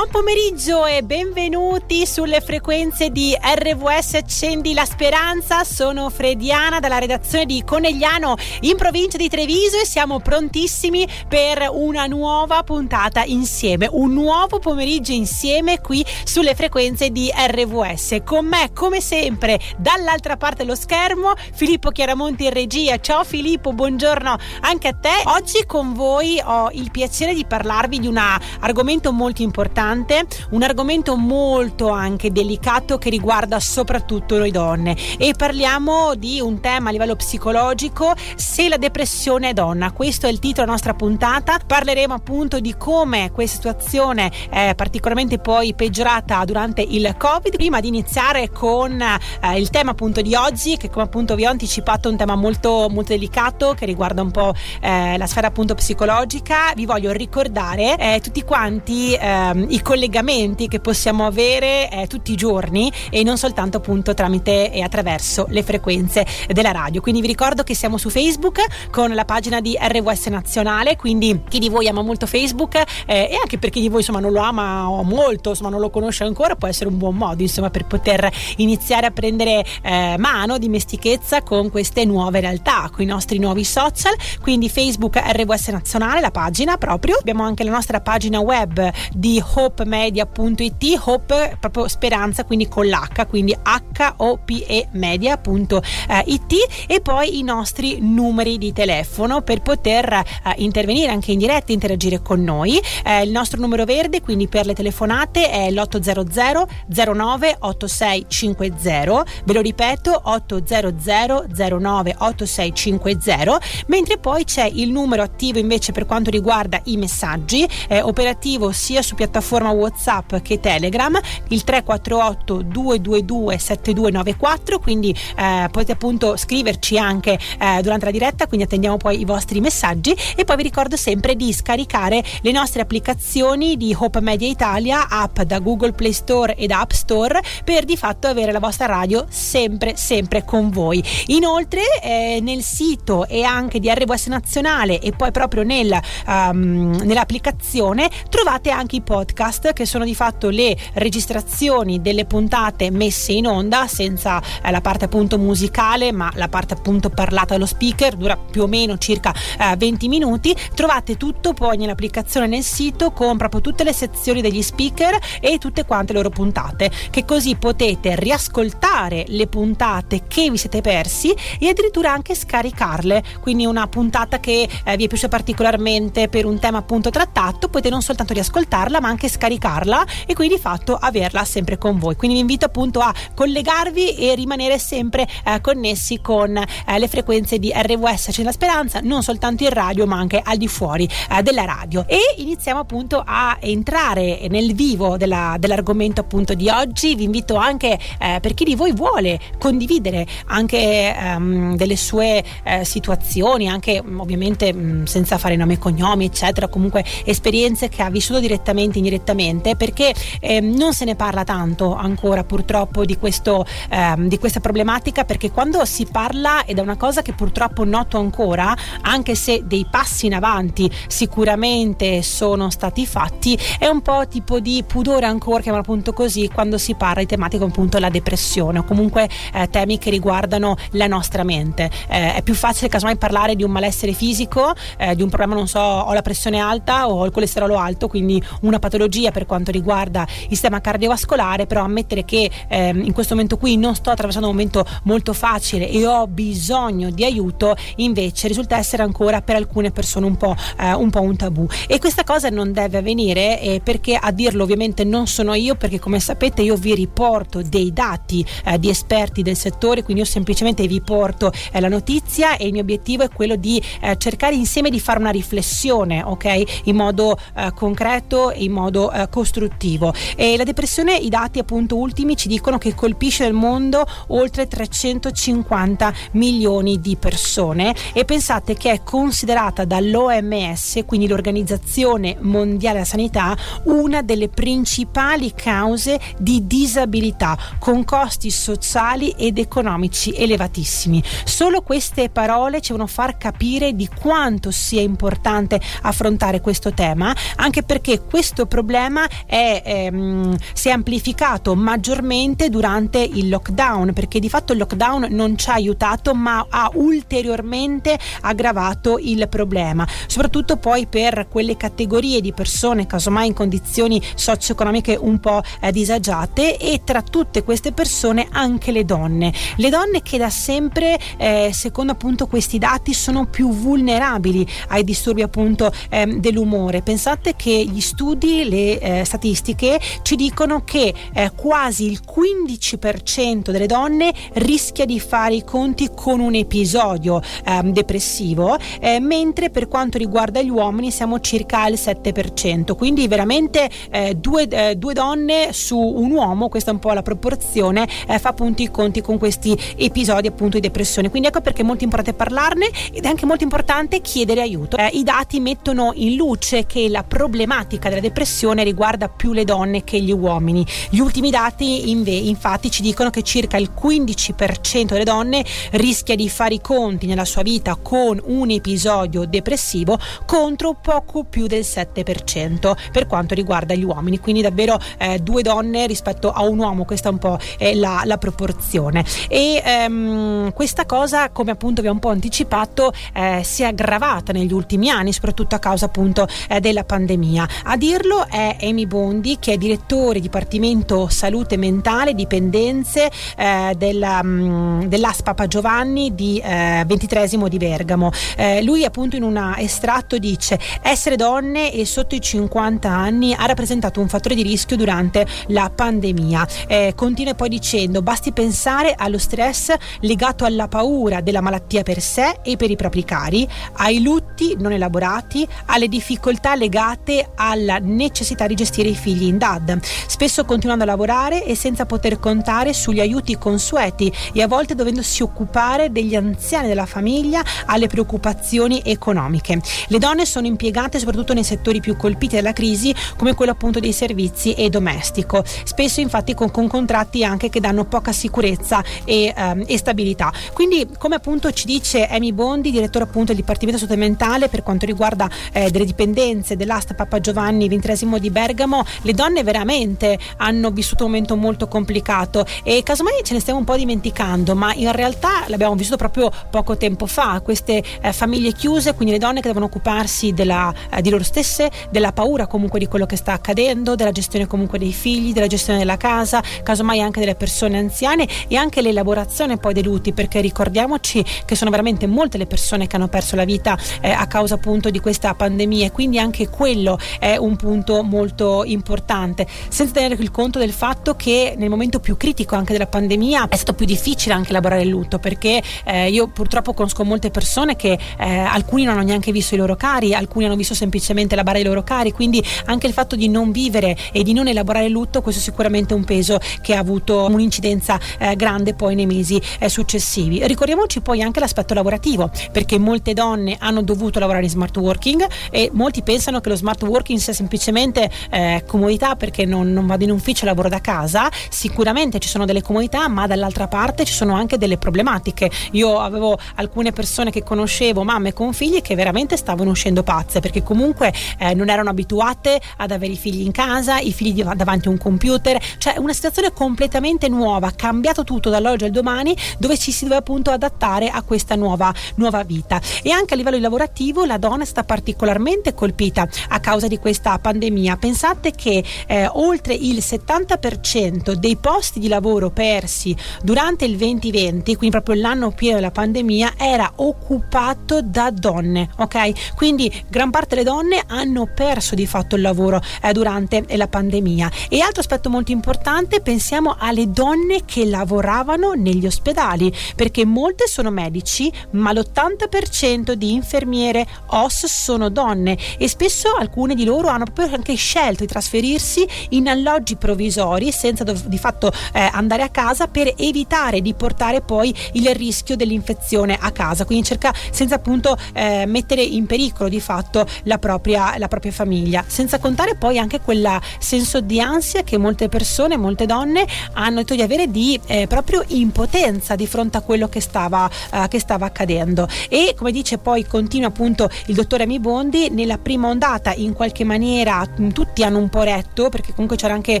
Buon pomeriggio e benvenuti sulle frequenze di RVS Accendi la Speranza. Sono Frediana dalla redazione di Conegliano in provincia di Treviso e siamo prontissimi per una nuova puntata insieme, un nuovo pomeriggio insieme qui sulle frequenze di RVS. Con me, come sempre, dall'altra parte dello schermo, Filippo Chiaramonti in regia. Ciao Filippo, buongiorno anche a te. Oggi con voi ho il piacere di parlarvi di un argomento molto importante importante, un argomento molto anche delicato che riguarda soprattutto noi donne e parliamo di un tema a livello psicologico, se la depressione è donna. Questo è il titolo della nostra puntata. Parleremo appunto di come questa situazione è particolarmente poi peggiorata durante il Covid. Prima di iniziare con eh, il tema appunto di oggi, che come appunto vi ho anticipato è un tema molto molto delicato che riguarda un po' eh, la sfera appunto psicologica, vi voglio ricordare eh, tutti quanti ehm, collegamenti che possiamo avere eh, tutti i giorni e non soltanto appunto tramite e attraverso le frequenze della radio. Quindi vi ricordo che siamo su Facebook con la pagina di RWS Nazionale, quindi chi di voi ama molto Facebook eh, e anche per chi di voi insomma non lo ama molto, insomma non lo conosce ancora, può essere un buon modo insomma per poter iniziare a prendere eh, mano, dimestichezza con queste nuove realtà, con i nostri nuovi social, quindi Facebook RWS Nazionale, la pagina proprio. Abbiamo anche la nostra pagina web di hopemedia.it, hope proprio speranza, quindi con l'H, quindi H-O-P-E media.it e poi i nostri numeri di telefono per poter eh, intervenire anche in diretta, interagire con noi. Eh, il nostro numero verde, quindi per le telefonate, è l'800 09 8650, ve lo ripeto, 800 09 8650, mentre poi c'è il numero attivo invece per quanto riguarda i messaggi, eh, operativo sia su piattaforma piattaforma WhatsApp che Telegram, il 348 222 7294, quindi eh, potete appunto scriverci anche eh, durante la diretta, quindi attendiamo poi i vostri messaggi e poi vi ricordo sempre di scaricare le nostre applicazioni di Hope Media Italia, app da Google Play Store e da App Store per di fatto avere la vostra radio sempre sempre con voi. Inoltre eh, nel sito e anche di RWS Nazionale e poi proprio nel, um, nell'applicazione trovate anche i podcast podcast che sono di fatto le registrazioni delle puntate messe in onda senza eh, la parte appunto musicale ma la parte appunto parlata dallo speaker dura più o meno circa eh, 20 minuti. Trovate tutto poi nell'applicazione nel sito con proprio tutte le sezioni degli speaker e tutte quante le loro puntate che così potete riascoltare le puntate che vi siete persi e addirittura anche scaricarle. Quindi una puntata che eh, vi è piaciuta particolarmente per un tema appunto trattato potete non soltanto riascoltarla ma anche scaricarla e quindi di fatto averla sempre con voi. Quindi vi invito appunto a collegarvi e rimanere sempre eh, connessi con eh, le frequenze di RWS C'è la Speranza, non soltanto in radio ma anche al di fuori eh, della radio. E iniziamo appunto a entrare nel vivo della, dell'argomento appunto di oggi. Vi invito anche eh, per chi di voi vuole condividere anche ehm, delle sue eh, situazioni, anche ovviamente mh, senza fare nome e cognomi eccetera, comunque esperienze che ha vissuto direttamente in direttamente perché eh, non se ne parla tanto ancora purtroppo di, questo, eh, di questa problematica perché quando si parla ed è una cosa che purtroppo noto ancora anche se dei passi in avanti sicuramente sono stati fatti è un po' tipo di pudore ancora chiamiamolo appunto così quando si parla di tematiche appunto la depressione o comunque eh, temi che riguardano la nostra mente. Eh, è più facile casomai parlare di un malessere fisico eh, di un problema non so ho la pressione alta o ho il colesterolo alto quindi una patologia patologia per quanto riguarda il sistema cardiovascolare, però ammettere che ehm, in questo momento qui non sto attraversando un momento molto facile e ho bisogno di aiuto, invece risulta essere ancora per alcune persone un po', eh, un, po un, tabù. E questa cosa non deve avvenire eh, perché a dirlo ovviamente non sono io, perché come sapete io vi riporto dei dati eh, di esperti del settore, quindi io semplicemente vi porto eh, la notizia e il mio obiettivo è quello di eh, cercare insieme di fare una riflessione, ok? In modo eh, concreto e in modo modo eh, costruttivo. E la depressione, i dati appunto ultimi ci dicono che colpisce nel mondo oltre 350 milioni di persone e pensate che è considerata dall'OMS, quindi l'Organizzazione Mondiale della Sanità, una delle principali cause di disabilità con costi sociali ed economici elevatissimi. Solo queste parole ci devono far capire di quanto sia importante affrontare questo tema, anche perché questo problema problema è, ehm, si è amplificato maggiormente durante il lockdown perché di fatto il lockdown non ci ha aiutato ma ha ulteriormente aggravato il problema. Soprattutto poi per quelle categorie di persone casomai in condizioni socio-economiche un po' eh, disagiate e tra tutte queste persone anche le donne. Le donne che da sempre eh, secondo appunto questi dati sono più vulnerabili ai disturbi appunto ehm, dell'umore. Pensate che gli studi le eh, statistiche ci dicono che eh, quasi il 15% delle donne rischia di fare i conti con un episodio ehm, depressivo, eh, mentre per quanto riguarda gli uomini siamo circa al 7%, quindi veramente eh, due, eh, due, donne su un uomo, questa è un po' la proporzione, eh, fa appunto i conti con questi episodi appunto di depressione. Quindi ecco perché è molto importante parlarne ed è anche molto importante chiedere aiuto. I dati mettono in luce che la problematica della depressione riguarda più le donne che gli uomini. Gli ultimi dati inve- infatti ci dicono che circa il 15% delle donne rischia di fare i conti nella sua vita con un episodio depressivo contro poco più del 7% per quanto riguarda gli uomini, quindi davvero eh, due donne rispetto a un uomo, questa è un po' eh, la, la, proporzione. E ehm, questa cosa, come appunto vi ho un po' anticipato, eh, si è aggravata negli ultimi anni, soprattutto a causa appunto eh, della pandemia. A dirlo è Amy Bondi, che è direttore Dipartimento Salute Mentale, Dipendenze eh, della, mh, mm, dell'AS Papa Giovanni di eh, 23 di Bergamo. Eh, lui appunto in un estratto dice essere donne e sotto i 50 anni ha rappresentato un fattore di rischio durante la pandemia. Eh, continua poi dicendo basti pensare allo stress legato alla paura della malattia per sé e per i propri cari, ai lutti non elaborati, alle difficoltà legate alla necessità di gestire i figli in DAD, spesso continuando a lavorare e senza poter contare sugli aiuti consueti e a volte dovendosi occupare degli anziani della famiglia alle preoccupazioni economiche. Le donne sono impiegate soprattutto nei settori più colpiti dalla crisi come quello appunto dei servizi e domestico, spesso infatti con, con contratti anche che danno poca sicurezza e, um, e, stabilità. Quindi come appunto ci dice Amy Bondi, direttore appunto del Dipartimento Salute per quanto riguarda eh, delle dipendenze dell'Asta Papa Giovanni XX di Bergamo, le donne veramente hanno vissuto un momento molto complicato e casomai ce ne stiamo un po' dimenticando, ma in realtà l'abbiamo vissuto proprio poco tempo fa, queste eh, famiglie chiuse, quindi le donne che devono occuparsi della, eh, di loro stesse, della paura comunque di quello che sta accadendo, della gestione comunque dei figli, della gestione della casa, casomai anche delle persone anziane e anche l'elaborazione poi dei lutti, perché ricordiamoci che sono veramente molte le persone che hanno perso la vita eh, a causa appunto di questa pandemia e quindi anche quello è un punto molto importante, senza tenere il conto del fatto che nel momento più critico anche della pandemia è stato più difficile anche elaborare il lutto perché eh, io purtroppo conosco molte persone che eh, alcuni non hanno neanche visto i loro cari, alcuni hanno visto semplicemente la bara dei loro cari, quindi anche il fatto di non vivere e di non elaborare il lutto, questo è sicuramente un peso che ha avuto un'incidenza eh, grande poi nei mesi eh, successivi. Ricordiamoci poi anche l'aspetto lavorativo, perché molte donne hanno dovuto lavorare in smart working e molti pensano che lo smart working sia semplicemente eh, comodità perché non, non vado in ufficio e lavoro da casa. Sicuramente ci sono delle comodità, ma dall'altra parte ci sono anche delle problematiche. Io avevo alcune persone che conoscevo, mamme con figli, che veramente stavano uscendo pazze perché comunque eh, non erano abituate ad avere i figli in casa, i figli davanti a un computer, cioè una situazione completamente nuova, cambiato tutto dall'oggi al domani, dove ci si deve appunto adattare a questa nuova, nuova vita. E anche a livello lavorativo la donna è stata particolarmente colpita a causa di questa pandemia. Pensate che eh, oltre il 70% dei posti di lavoro persi durante il 2020, quindi proprio l'anno pieno della pandemia, era occupato da donne, ok? Quindi gran parte delle donne hanno perso di fatto il lavoro eh, durante la pandemia. E altro aspetto molto importante, pensiamo alle donne che lavoravano negli ospedali, perché molte sono medici, ma l'80% di infermiere OS sono donne e spesso alcune di loro hanno proprio anche scelto di trasferirsi in alloggi provvisori senza di fatto eh, andare a casa per evitare di portare poi il rischio dell'infezione a casa, quindi cerca senza appunto eh, mettere in pericolo di fatto la propria, la propria famiglia, senza contare poi anche quel senso di ansia che molte persone, molte donne hanno detto di avere di eh, proprio impotenza di fronte a quello che stava, eh, che stava accadendo. E come dice poi continua appunto il dottore Amibondi nella prima ondata in qualche maniera tutti hanno un po' retto perché comunque c'era anche,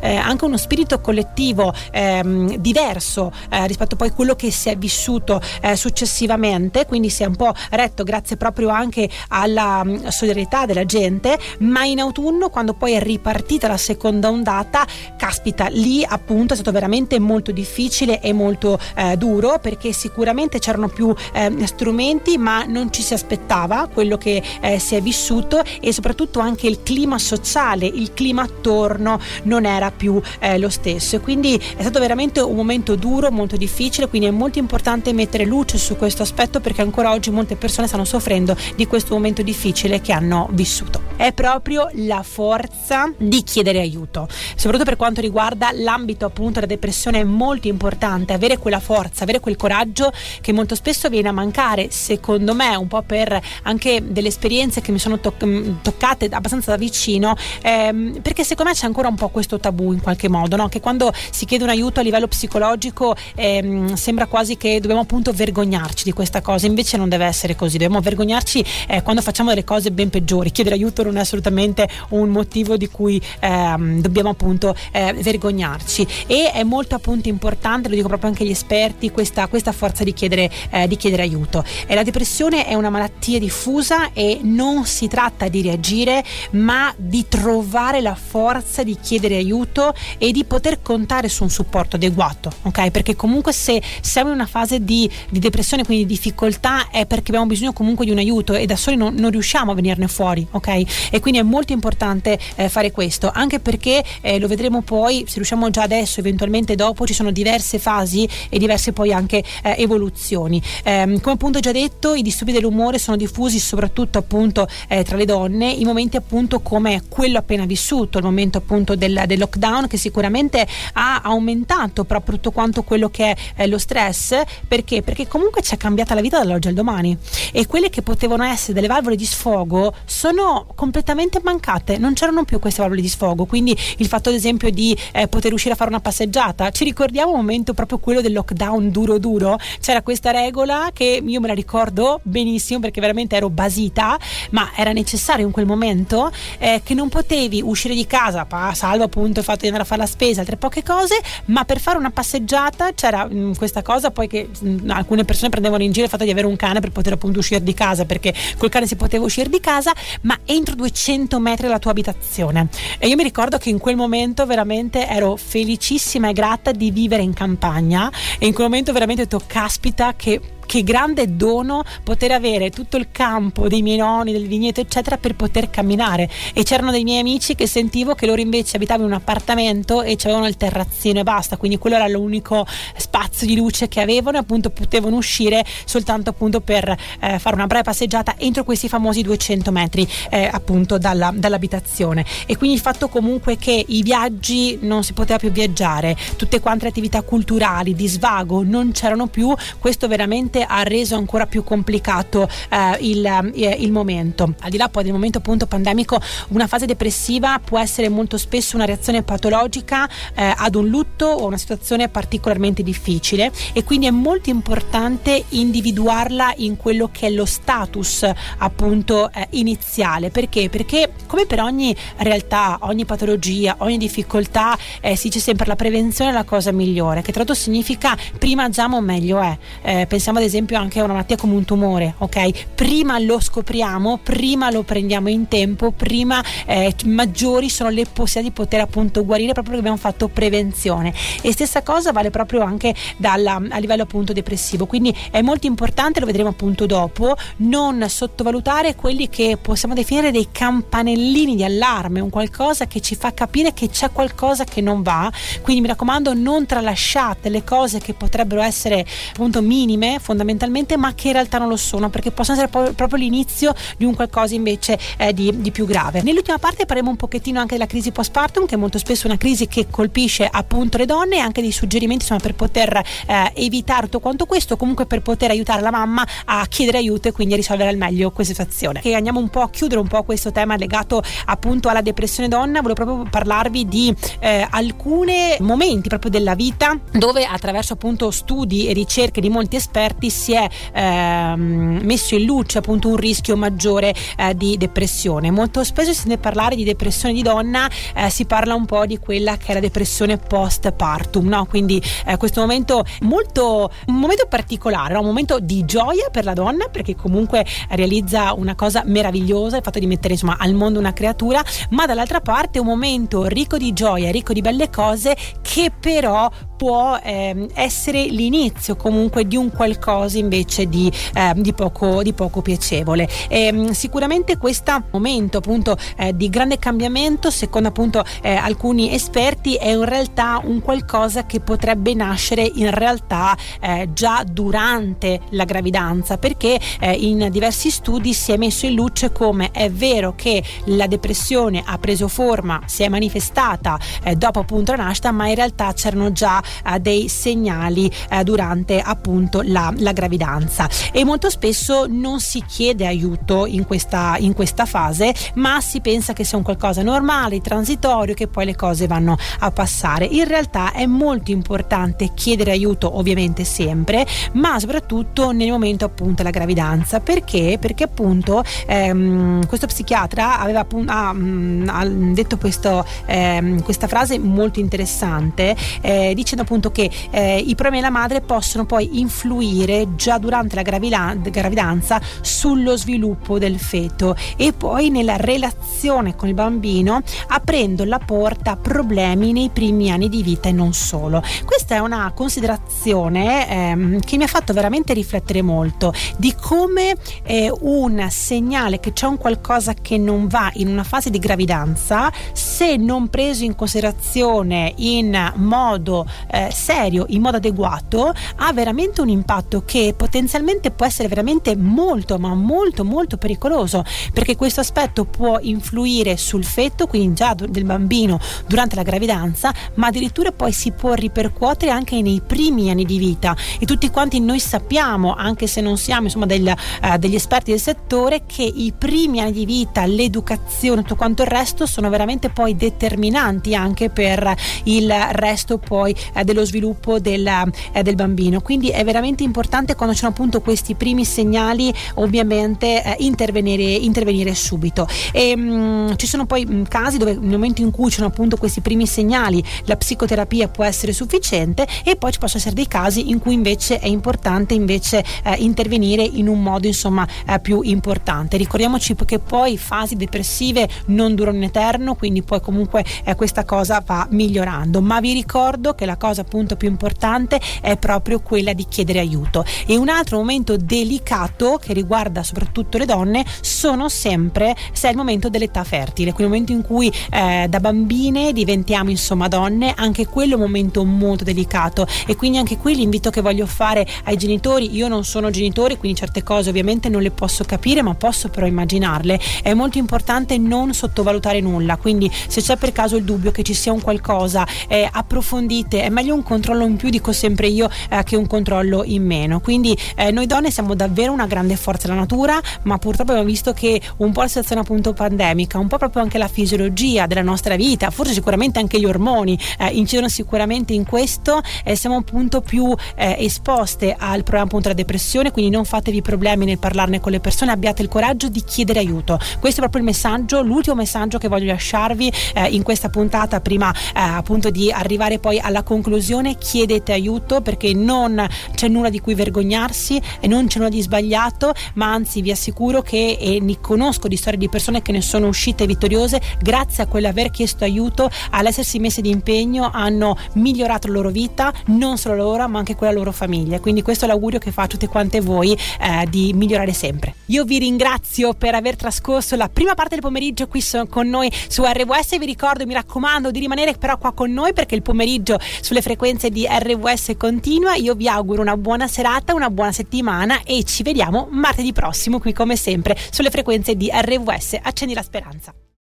eh, anche uno spirito collettivo ehm, diverso eh, rispetto poi a quello che si è vissuto eh, successivamente, quindi si è un po' retto grazie proprio anche alla um, solidarietà della gente, ma in autunno quando poi è ripartita la seconda ondata, caspita, lì appunto è stato veramente molto difficile e molto eh, duro perché sicuramente c'erano più eh, strumenti ma non ci si aspettava quello che eh, si è vissuto e soprattutto anche il clima sociale, il clima attorno non era più eh, lo stesso. Quindi è stato veramente un momento duro, molto difficile, quindi è molto importante mettere luce su questo aspetto perché ancora oggi molte persone stanno soffrendo di questo momento difficile che hanno vissuto. È proprio la forza di chiedere aiuto, soprattutto per quanto riguarda l'ambito appunto della depressione è molto importante avere quella forza, avere quel coraggio che molto spesso viene a mancare, secondo me, un po' per anche delle esperienze che mi sono toc- mm, toccate abbastanza da vicino, ehm, perché secondo me c'è ancora un po' questo tabù in qualche modo, no? che quando si chiede un aiuto a livello psicologico ehm, sembra quasi che dobbiamo appunto vergognarci di questa cosa, invece non deve essere così, dobbiamo vergognarci eh, quando facciamo delle cose ben peggiori, chiedere aiuto non è assolutamente un motivo di cui ehm, dobbiamo appunto eh, vergognarci e è molto appunto importante, lo dico proprio anche agli esperti, questa, questa forza di chiedere, eh, di chiedere aiuto. E la depressione è una malattia diffusa e non si tratta di reagire ma di trovare la forza di chiedere aiuto e di poter contare su un supporto adeguato, ok? Perché comunque se siamo in una fase di, di depressione, quindi di difficoltà, è perché abbiamo bisogno comunque di un aiuto e da soli non, non riusciamo a venirne fuori, ok? E quindi è molto importante eh, fare questo, anche perché eh, lo vedremo poi, se riusciamo già adesso, eventualmente dopo, ci sono diverse fasi e diverse poi anche eh, evoluzioni. Eh, come appunto già detto, i disturbi dell'umore sono diffusi soprattutto appunto eh, tra le donne, in momenti appunto come quello appena vissuto, il momento appunto del, del lockdown che sicuramente ha aumentato proprio tutto quanto quello che è eh, lo stress, perché? Perché comunque ci è cambiata la vita dall'oggi al domani. E quelle che potevano essere delle valvole di sfogo sono completamente mancate, non c'erano più queste valvole di sfogo, quindi il fatto ad esempio di eh, poter uscire a fare una passeggiata, ci ricordiamo un momento proprio quello del lockdown duro duro, c'era questa regola che io me la ricordo benissimo perché veramente ero basita, ma era necessario in quel momento eh, che non potevi uscire di casa, salvo appunto il fatto di andare a fare la spesa, altre poche cose, ma per fare una passeggiata c'era mh, questa cosa poi che mh, alcune persone prendevano in giro il fatto di avere un cane per poter appunto uscire di casa perché col cane si poteva uscire di casa, ma entro 200 metri dalla tua abitazione. E io mi ricordo che in quel momento veramente ero felicissima e grata di vivere in campagna e in quel momento veramente ho detto caspita che che grande dono poter avere tutto il campo dei miei nonni, del vigneto, eccetera, per poter camminare. E c'erano dei miei amici che sentivo che loro invece abitavano in un appartamento e avevano il terrazzino e basta, quindi quello era l'unico spazio di luce che avevano e appunto potevano uscire soltanto appunto per eh, fare una breve passeggiata entro questi famosi 200 metri eh, appunto dalla, dall'abitazione. E quindi il fatto comunque che i viaggi non si poteva più viaggiare, tutte quante le attività culturali, di svago non c'erano più, questo veramente sicuramente ha reso ancora più complicato eh, il, eh, il, momento. Al di là poi del momento appunto pandemico, una fase depressiva può essere molto spesso una reazione patologica eh, ad un lutto o una situazione particolarmente difficile e quindi è molto importante individuarla in quello che è lo status appunto eh, iniziale. Perché? Perché come per ogni realtà, ogni patologia, ogni difficoltà, eh, si dice sempre la prevenzione è la cosa migliore, che tra l'altro significa prima agiamo meglio è. Eh, pensiamo ad esempio anche una malattia come un tumore, ok? Prima lo scopriamo, prima lo prendiamo in tempo, prima eh, maggiori sono le possibilità di poter appunto guarire proprio perché abbiamo fatto prevenzione. E stessa cosa vale proprio anche dalla, a livello appunto depressivo, quindi è molto importante, lo vedremo appunto dopo, non sottovalutare quelli che possiamo definire dei campanellini di allarme, un qualcosa che ci fa capire che c'è qualcosa che non va, quindi mi raccomando non tralasciate le cose che potrebbero essere appunto minime, fondamentalmente fondamentalmente, ma che in realtà non lo sono, perché possono essere proprio l'inizio di un qualcosa invece eh, di, di, più grave. Nell'ultima parte parleremo un pochettino anche della crisi postpartum, che è molto spesso una crisi che colpisce appunto le donne, e anche dei suggerimenti insomma, per poter eh, evitare tutto quanto questo, comunque per poter aiutare la mamma a chiedere aiuto e quindi a risolvere al meglio questa situazione. Che andiamo un po' a chiudere un po' questo tema legato appunto alla depressione donna, volevo proprio parlarvi di eh, alcuni momenti proprio della vita dove attraverso appunto studi e ricerche di molti esperti infatti si è ehm, messo in luce appunto un rischio maggiore eh, di depressione. Molto spesso si sente parlare di depressione di donna, eh, si parla un po' di quella che è la depressione postpartum, no? Quindi eh, questo momento molto un momento particolare, no? un momento di gioia per la donna perché comunque realizza una cosa meravigliosa, il fatto di mettere insomma al mondo una creatura, ma dall'altra parte un momento ricco di gioia, ricco di belle cose che però può eh, essere l'inizio comunque di un qualcosa invece di, eh, di, poco, di poco, piacevole. E, ehm, sicuramente questo momento appunto eh, di grande cambiamento, secondo appunto eh, alcuni esperti, è in realtà un qualcosa che potrebbe nascere in realtà eh, già durante la gravidanza, perché eh, in diversi studi si è messo in luce come è vero che la depressione ha preso forma, si è manifestata dopo appunto la nascita, ma in realtà c'erano già eh, dei segnali eh, durante appunto la, la, gravidanza. E molto spesso non si chiede aiuto in questa, in questa fase ma si pensa che sia un qualcosa normale, transitorio che poi le cose vanno a passare. In realtà è molto importante chiedere aiuto ovviamente sempre ma soprattutto nel momento appunto della gravidanza. Perché? Perché appunto ehm, questo psichiatra aveva appunto, ah, mh, ha detto questo, ehm, questa frase molto interessante eh, dicendo appunto che eh, i problemi della madre possono poi influire già durante la gravidanza sullo sviluppo del feto e poi nella relazione con il bambino aprendo la porta a problemi nei primi anni di vita e non solo. Questa è una considerazione ehm, che mi ha fatto veramente riflettere molto di come eh, un segnale che c'è un qualcosa che non va in una fase di gravidanza, se non preso in considerazione in modo eh, serio, in modo adeguato, ha veramente un impatto che potenzialmente può essere veramente molto, ma molto, molto pericoloso, perché questo aspetto può influire sul feto, quindi già del bambino durante la gravidanza, ma addirittura poi si può ripercuotere anche nei primi anni di vita. E tutti quanti noi sappiamo, anche se non siamo insomma del, uh, degli esperti del settore, che i primi anni di vita, l'educazione, tutto quanto il resto sono veramente poi determinanti anche per il resto poi dello sviluppo della, eh, del bambino. Quindi è veramente importante quando ci sono appunto questi primi segnali, ovviamente eh, intervenire, intervenire, subito. E, mh, mm, ci sono poi mh, mm, casi dove nel momento in cui ci sono appunto questi primi segnali la psicoterapia può essere sufficiente e poi ci possono essere dei casi in cui invece è importante invece eh, intervenire in un modo insomma eh, più importante. Ricordiamoci che poi fasi depressive non durano in eterno, quindi poi comunque eh, questa cosa va migliorando, ma vi ricordo che la cosa cosa appunto più importante è proprio quella di chiedere aiuto. E un altro momento delicato che riguarda soprattutto le donne sono sempre se è il momento dell'età fertile, quel momento in cui eh, da bambine diventiamo insomma donne, anche quello è un momento molto delicato e quindi anche qui l'invito che voglio fare ai genitori, io non sono genitore, quindi certe cose ovviamente non le posso capire, ma posso però immaginarle. È molto importante non sottovalutare nulla, quindi se c'è per caso il dubbio che ci sia un qualcosa, eh, approfondite, è meglio un controllo in più, dico sempre io, eh, che un controllo in meno. Quindi eh, noi donne siamo davvero una grande forza della natura, ma purtroppo abbiamo visto che un po' la situazione appunto pandemica, un po' proprio anche la fisiologia della nostra vita, forse sicuramente anche gli ormoni eh, incidono sicuramente in questo, eh, siamo appunto più eh, esposte al problema appunto della depressione, quindi non fatevi problemi nel parlarne con le persone, abbiate il coraggio di chiedere aiuto. Questo è proprio il messaggio, l'ultimo messaggio che voglio lasciarvi eh, in questa puntata prima appunto di arrivare poi alla conclusione conclusione chiedete aiuto perché non c'è nulla di cui vergognarsi e non c'è nulla di sbagliato, ma anzi vi assicuro che e ne conosco di storie di persone che ne sono uscite vittoriose grazie a quell'aver chiesto aiuto, all'essersi messe di impegno, hanno migliorato la loro vita, non solo loro, ma anche quella loro famiglia. Quindi questo è l'augurio che faccio a tutte quante voi eh, di migliorare sempre. Io vi ringrazio per aver trascorso la prima parte del pomeriggio qui con noi su RWS. Vi ricordo, mi raccomando, di rimanere però qua con noi perché il pomeriggio sulle frequenze di RWS continua. Io vi auguro una buona serata, una buona settimana e ci vediamo martedì prossimo qui come sempre sulle frequenze di RWS. Accendi la speranza.